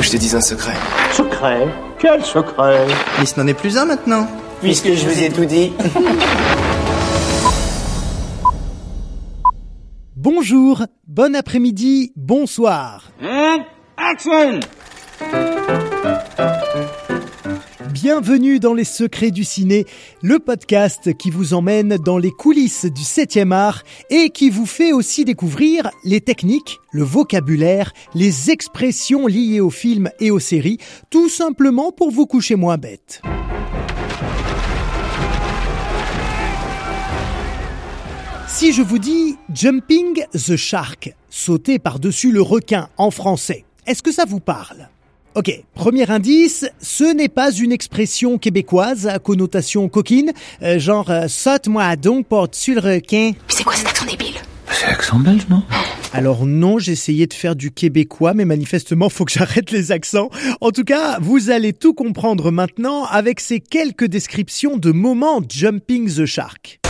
Que je te dise un secret. Secret? Quel secret? Mais ce n'en est plus un maintenant. Puisque je vous ai tout dit. Bonjour, bon après-midi, bonsoir. action Bienvenue dans les secrets du ciné, le podcast qui vous emmène dans les coulisses du 7e art et qui vous fait aussi découvrir les techniques, le vocabulaire, les expressions liées aux films et aux séries, tout simplement pour vous coucher moins bête. Si je vous dis Jumping the Shark, sauter par-dessus le requin en français, est-ce que ça vous parle? Ok, premier indice, ce n'est pas une expression québécoise à connotation coquine, euh, genre euh, saute-moi donc par-dessus le requin? C'est quoi cet accent débile? C'est l'accent belge, non? Alors non, j'ai essayé de faire du québécois, mais manifestement faut que j'arrête les accents. En tout cas, vous allez tout comprendre maintenant avec ces quelques descriptions de moments Jumping the Shark.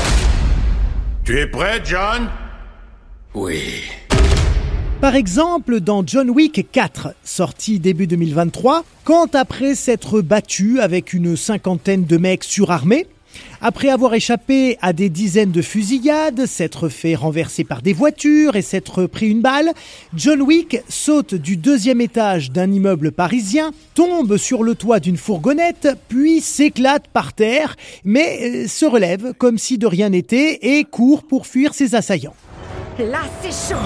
Tu es prêt, John? Oui. Par exemple, dans John Wick 4, sorti début 2023, quand après s'être battu avec une cinquantaine de mecs surarmés, après avoir échappé à des dizaines de fusillades, s'être fait renverser par des voitures et s'être pris une balle, John Wick saute du deuxième étage d'un immeuble parisien, tombe sur le toit d'une fourgonnette, puis s'éclate par terre, mais euh, se relève comme si de rien n'était et court pour fuir ses assaillants. Là, c'est chaud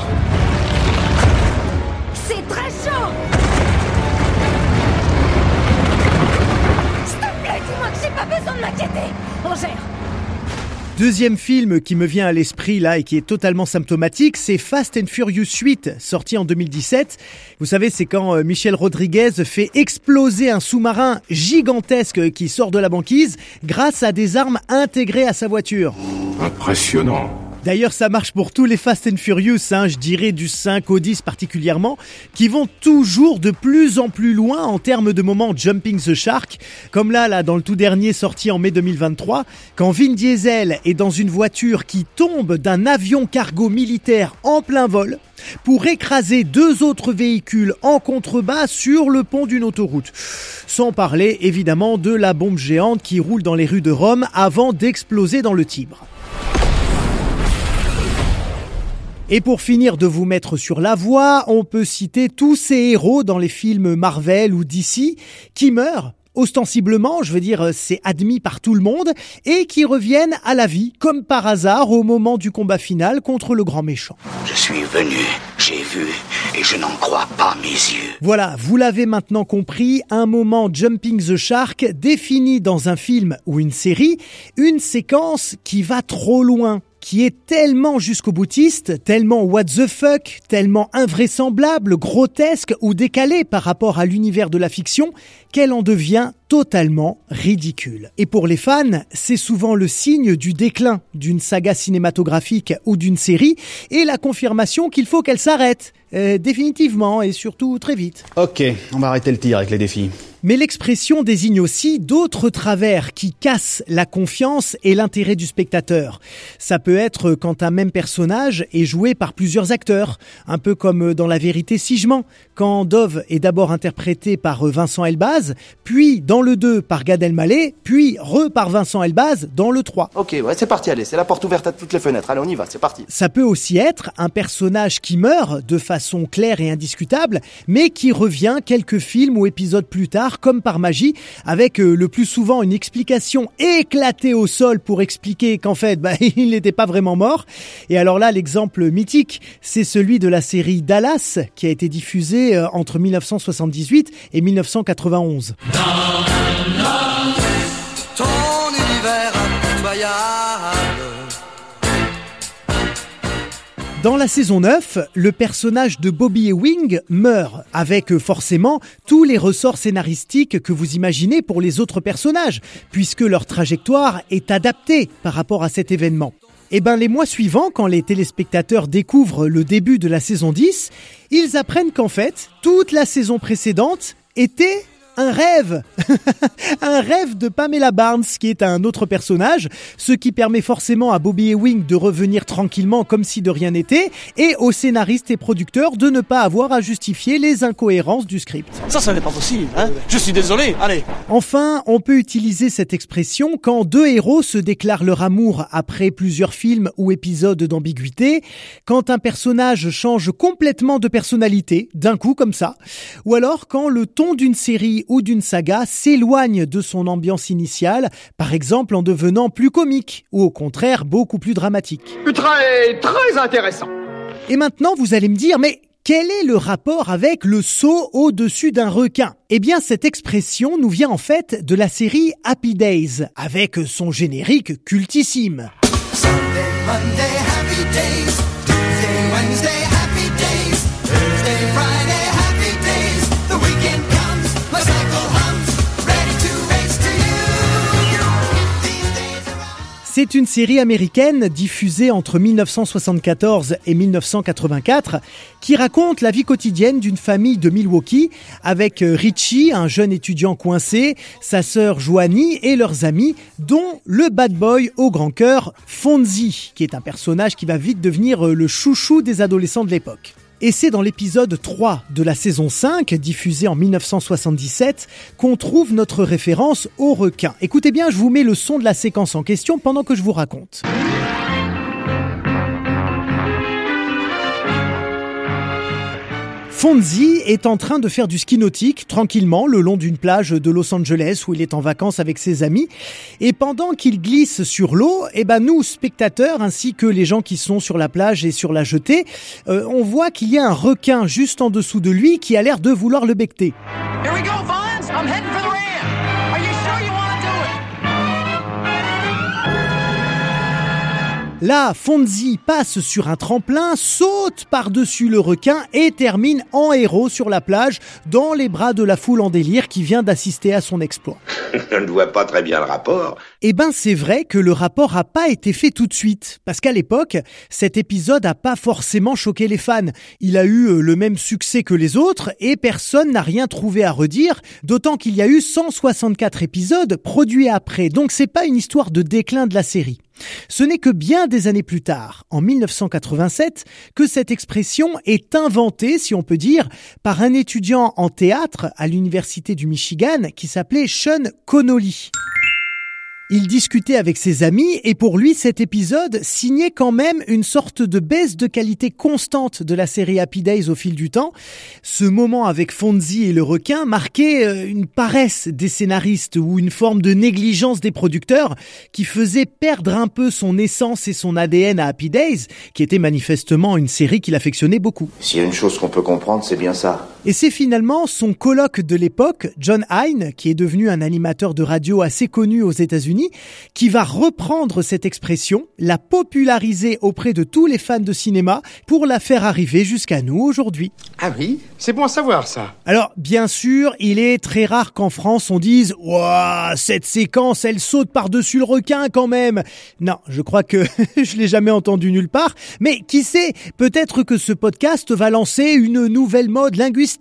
Deuxième film qui me vient à l'esprit là et qui est totalement symptomatique, c'est Fast and Furious 8, sorti en 2017. Vous savez, c'est quand euh, Michel Rodriguez fait exploser un sous-marin gigantesque qui sort de la banquise grâce à des armes intégrées à sa voiture. Impressionnant. D'ailleurs, ça marche pour tous les Fast and Furious, hein, je dirais du 5 au 10 particulièrement, qui vont toujours de plus en plus loin en termes de moments Jumping the Shark, comme là, là, dans le tout dernier sorti en mai 2023, quand Vin Diesel est dans une voiture qui tombe d'un avion cargo militaire en plein vol pour écraser deux autres véhicules en contrebas sur le pont d'une autoroute. Sans parler évidemment de la bombe géante qui roule dans les rues de Rome avant d'exploser dans le Tibre. Et pour finir de vous mettre sur la voie, on peut citer tous ces héros dans les films Marvel ou DC qui meurent ostensiblement, je veux dire, c'est admis par tout le monde, et qui reviennent à la vie, comme par hasard, au moment du combat final contre le grand méchant. Je suis venu, j'ai vu, et je n'en crois pas mes yeux. Voilà, vous l'avez maintenant compris, un moment Jumping the Shark défini dans un film ou une série, une séquence qui va trop loin qui est tellement jusqu'au boutiste, tellement what the fuck, tellement invraisemblable, grotesque ou décalé par rapport à l'univers de la fiction, qu'elle en devient totalement ridicule. Et pour les fans, c'est souvent le signe du déclin d'une saga cinématographique ou d'une série, et la confirmation qu'il faut qu'elle s'arrête, euh, définitivement et surtout très vite. Ok, on va arrêter le tir avec les défis. Mais l'expression désigne aussi d'autres travers qui cassent la confiance et l'intérêt du spectateur. Ça peut être quand un même personnage est joué par plusieurs acteurs, un peu comme dans La vérité si je mens, quand Dove est d'abord interprété par Vincent Elbaz, puis dans le 2 par Gad Elmaleh, puis re par Vincent Elbaz dans le 3. Ok, ouais, c'est parti, allez, c'est la porte ouverte à toutes les fenêtres. Allez, on y va, c'est parti. Ça peut aussi être un personnage qui meurt de façon claire et indiscutable, mais qui revient quelques films ou épisodes plus tard comme par magie, avec euh, le plus souvent une explication éclatée au sol pour expliquer qu'en fait, bah, il n'était pas vraiment mort. Et alors là, l'exemple mythique, c'est celui de la série Dallas, qui a été diffusée euh, entre 1978 et 1991. Dans la saison 9, le personnage de Bobby Ewing meurt, avec euh, forcément tous les ressorts scénaristiques que vous imaginez pour les autres personnages, puisque leur trajectoire est adaptée par rapport à cet événement. Et ben les mois suivants, quand les téléspectateurs découvrent le début de la saison 10, ils apprennent qu'en fait, toute la saison précédente était un rêve, un rêve de Pamela Barnes, qui est un autre personnage, ce qui permet forcément à Bobby Ewing de revenir tranquillement comme si de rien n'était, et aux scénaristes et producteurs de ne pas avoir à justifier les incohérences du script. Ça, ça n'est pas possible, hein. Je suis désolé, allez. Enfin, on peut utiliser cette expression quand deux héros se déclarent leur amour après plusieurs films ou épisodes d'ambiguïté, quand un personnage change complètement de personnalité, d'un coup comme ça, ou alors quand le ton d'une série ou d'une saga s'éloigne de son ambiance initiale, par exemple en devenant plus comique ou au contraire beaucoup plus dramatique. Très, très intéressant. Et maintenant, vous allez me dire, mais quel est le rapport avec le saut au-dessus d'un requin? Eh bien, cette expression nous vient en fait de la série Happy Days, avec son générique cultissime. C'est une série américaine diffusée entre 1974 et 1984 qui raconte la vie quotidienne d'une famille de Milwaukee avec euh, Richie, un jeune étudiant coincé, sa sœur Joanie et leurs amis, dont le bad boy au grand cœur Fonzie, qui est un personnage qui va vite devenir euh, le chouchou des adolescents de l'époque. Et c'est dans l'épisode 3 de la saison 5, diffusé en 1977, qu'on trouve notre référence au requin. Écoutez bien, je vous mets le son de la séquence en question pendant que je vous raconte. Fonzie est en train de faire du ski nautique tranquillement le long d'une plage de Los Angeles où il est en vacances avec ses amis. Et pendant qu'il glisse sur l'eau, eh ben nous, spectateurs, ainsi que les gens qui sont sur la plage et sur la jetée, euh, on voit qu'il y a un requin juste en dessous de lui qui a l'air de vouloir le becter. Là, Fonzie passe sur un tremplin, saute par-dessus le requin et termine en héros sur la plage, dans les bras de la foule en délire qui vient d'assister à son exploit. Je ne vois pas très bien le rapport. Eh ben, c'est vrai que le rapport n'a pas été fait tout de suite, parce qu'à l'époque, cet épisode n'a pas forcément choqué les fans. Il a eu euh, le même succès que les autres et personne n'a rien trouvé à redire, d'autant qu'il y a eu 164 épisodes produits après. Donc c'est pas une histoire de déclin de la série. Ce n'est que bien des années plus tard, en 1987, que cette expression est inventée, si on peut dire, par un étudiant en théâtre à l'université du Michigan qui s'appelait Sean Connolly. Il discutait avec ses amis et pour lui cet épisode signait quand même une sorte de baisse de qualité constante de la série Happy Days au fil du temps. Ce moment avec Fonzie et le requin marquait euh, une paresse des scénaristes ou une forme de négligence des producteurs qui faisait perdre un peu son essence et son ADN à Happy Days, qui était manifestement une série qu'il affectionnait beaucoup. S'il y a une chose qu'on peut comprendre, c'est bien ça. Et c'est finalement son colloque de l'époque, John Hine, qui est devenu un animateur de radio assez connu aux États-Unis, qui va reprendre cette expression, la populariser auprès de tous les fans de cinéma pour la faire arriver jusqu'à nous aujourd'hui. Ah oui, c'est bon à savoir ça. Alors, bien sûr, il est très rare qu'en France on dise Waouh, cette séquence, elle saute par-dessus le requin quand même. Non, je crois que je l'ai jamais entendu nulle part. Mais qui sait, peut-être que ce podcast va lancer une nouvelle mode linguistique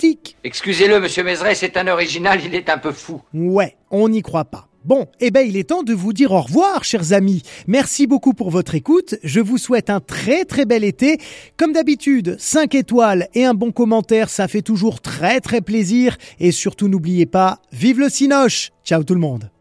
Excusez-le, monsieur Mézeret, c'est un original, il est un peu fou. Ouais, on n'y croit pas. Bon, eh ben il est temps de vous dire au revoir, chers amis. Merci beaucoup pour votre écoute. Je vous souhaite un très très bel été. Comme d'habitude, 5 étoiles et un bon commentaire, ça fait toujours très très plaisir. Et surtout n'oubliez pas, vive le Cinoche Ciao tout le monde